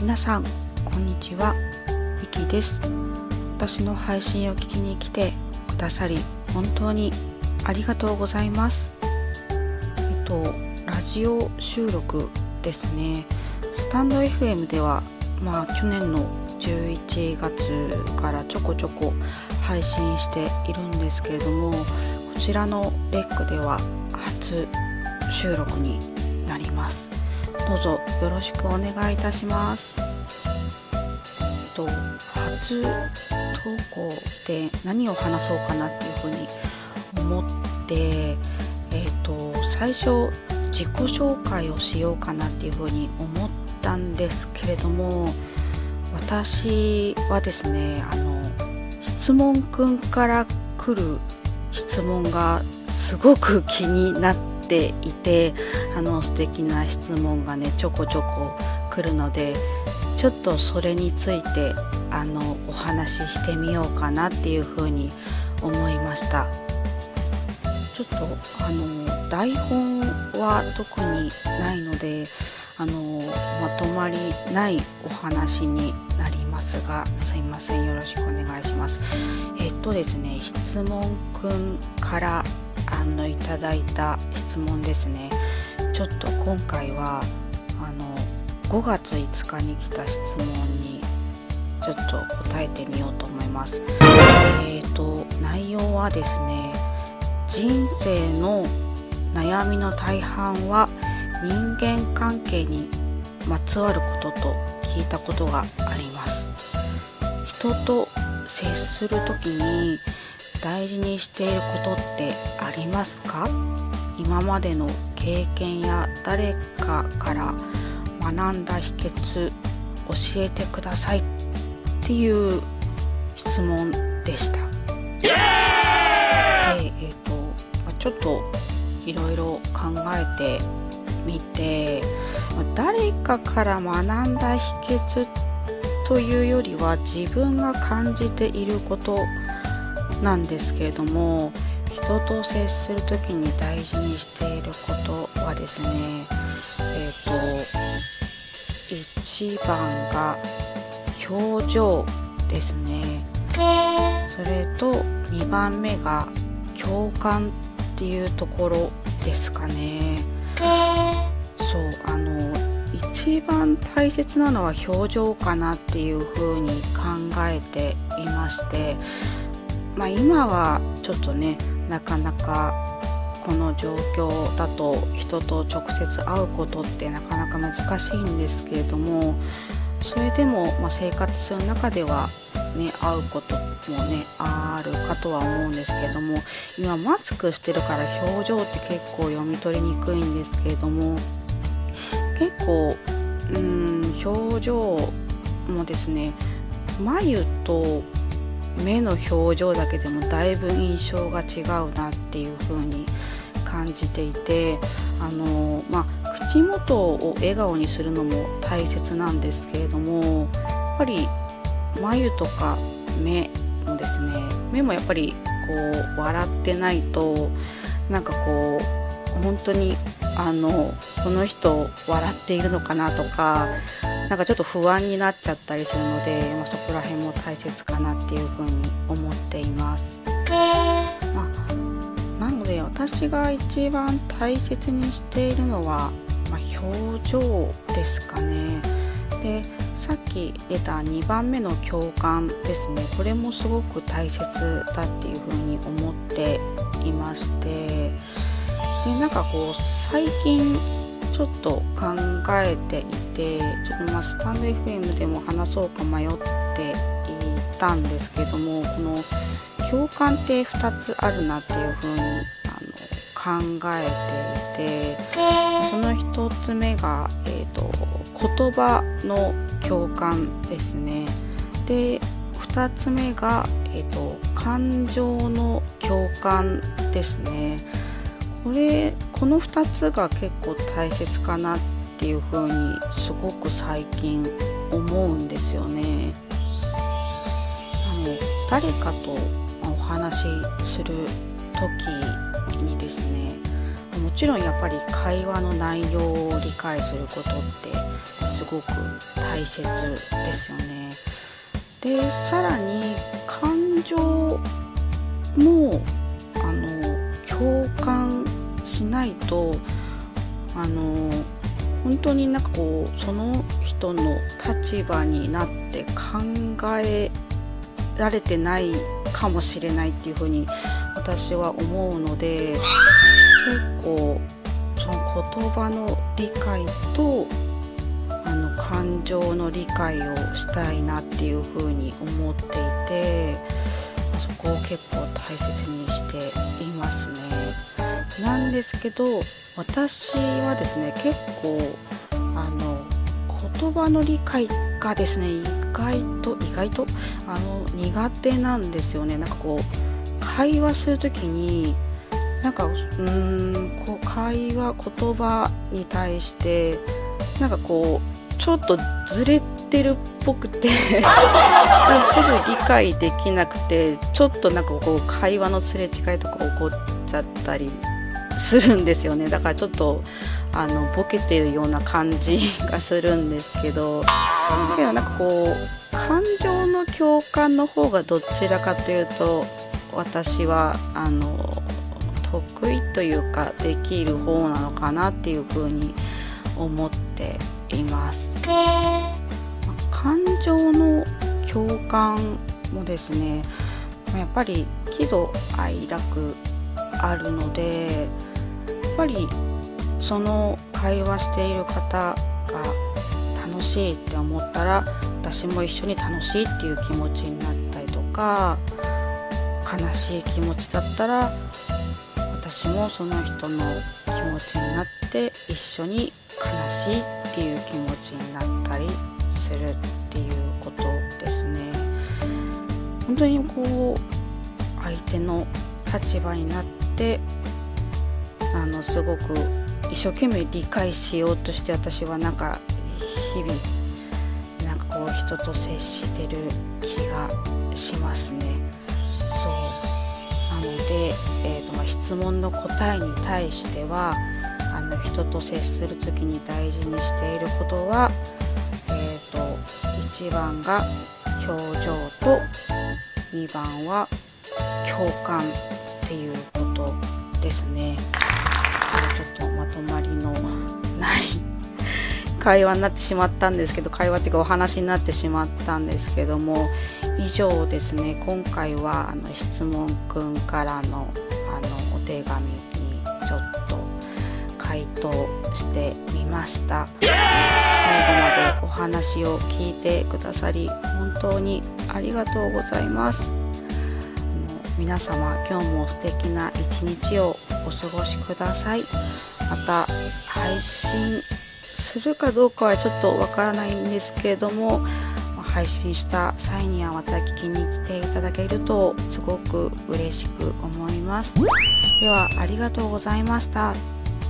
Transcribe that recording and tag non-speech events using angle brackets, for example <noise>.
皆さんこんにちは。ミキです。私の配信を聞きに来てくださり本当にありがとうございます。えっとラジオ収録ですね。スタンド FM ではまあ去年の11月からちょこちょこ配信しているんですけれどもこちらのレックでは初収録になります。どうぞよろしくお願いいたします。えっと初投稿で何を話そうかなっていうふうに思ってえっと最初自己紹介をしようかなっていうふうに思ったんですけれども私はですねあの質問くんから来る質問がすごく気になっていてあの素敵な質問がねちょこちょこ来るのでちょっとそれについてあのお話ししてみようかなっていうふうに思いました。ちょっとあの台本は特にないのであのまとまりないお話になりますがすいません。よろしくお願いします。えっとですね質問くんからあのいただいた質問ですね。ちょっと今回はあの5月5日に来た質問にちょっと答えてみようと思います。え、ー、と内容はですね人生の悩みの大半は人間関係にまつわることと聞いたことがあります。人と接する時に大事にしていることってありますか？今までの経験や誰かから学んだ秘訣教えてくださいっていう質問でした。で、えっ、ー、と、まちょっといろいろ考えてみて、ま誰かから学んだ秘訣というよりは自分が感じていることなんですけれども人と接する時に大事にしていることはですねえっ、ー、と1番が表情ですね。それと2番目が共感っていうところですかね。そうあの一番大切なのは表情かなっていう風に考えていましてまあ、今はちょっとねなかなかこの状況だと人と直接会うことってなかなか難しいんですけれどもそれでも、ま、生活する中ではね会うこともねあるかとは思うんですけれども今マスクしてるから表情って結構読み取りにくいんですけれども結構うん表情もですね眉と目の表情だけでもだいぶ印象が違うなっていう風に感じていてあの、まあ、口元を笑顔にするのも大切なんですけれどもやっぱり眉とか目もですね目もやっぱりこう笑ってないとなんかこう本当にあのこの人笑っているのかなとかなんかちょっと不安になっちゃったりするので、まあ、そこら辺も大切かなっていうふうに思っています。まあ、なので私が一番大切にしているのは、まあ、表情ですかね。でさっき出た2番目の共感ですねこれもすごく大切だっていうふうに思っていましてでなんかこう最近ちょっと考えていてちょっとまあスタンド FM でも話そうか迷っていたんですけどもこの共感って2つあるなっていう風にあの考えていてその1つ目が、えーと、言葉の共感ですね。で2つ目が、えーと感情の共感ですね。これこの2つが結構大切かなっていう風にすごく最近思うんですよね。あの誰かとお話しする時にですねもちろんやっぱり会話の内容を理解することってすごく大切ですよね。でさらに感情もあの共感しないとあの本当になんかこうその人の立場になって考えられてないかもしれないっていうふうに私は思うので結構その言葉の理解とあの感情の理解をしたいなっていうふうに思っていてそこを結構大切にしていますね。なんですけど私はですね結構あの言葉の理解がですね意外と意外とあの苦手なんですよね。なんかこう会話する時になんかうーんこう会話言葉に対してなんかこうちょっとずれてるっぽくて <laughs> すぐ理解できなくてちょっとなんかこう会話のすれ違いとか起こっちゃったりするんですよね。だからちょっとあのボケてるような感じがするんですけどだけどなんかこう感情の共感の方がどちらかというと私はあの得意というかできる方なのかなっていうふうに思っています。感情の共感もですねやっぱり喜怒哀楽あるのでぱりその会話している方が楽しいって思ったら私も一緒に楽しいっていう気持ちになったりとか悲しい気持ちだったら私もその人の気持ちになって一緒に悲しいっていう気持ちになったりするっていうことですね。本当にこう相手の立場になってあのすごく一生懸命理解しようとして私はなんか日々なんかこう人と接してる気がしますね。そうなので、えーとま、質問の答えに対してはあの人と接する時に大事にしていることは、えー、と1番が表情と2番は共感っていうことですね。ちょっとまとまりのない会話になってしまったんですけど会話っていうかお話になってしまったんですけども以上ですね今回はあの質問くんからのあのお手紙にちょっと回答してみました。最後までお話を聞いてくださり本当にありがとうございます。皆様今日も素敵な一日をお過ごしください。また配信するかどうかはちょっとわからないんですけれども配信した際にはまた聞きに来ていただけるとすごく嬉しく思います。ではありがとうございました。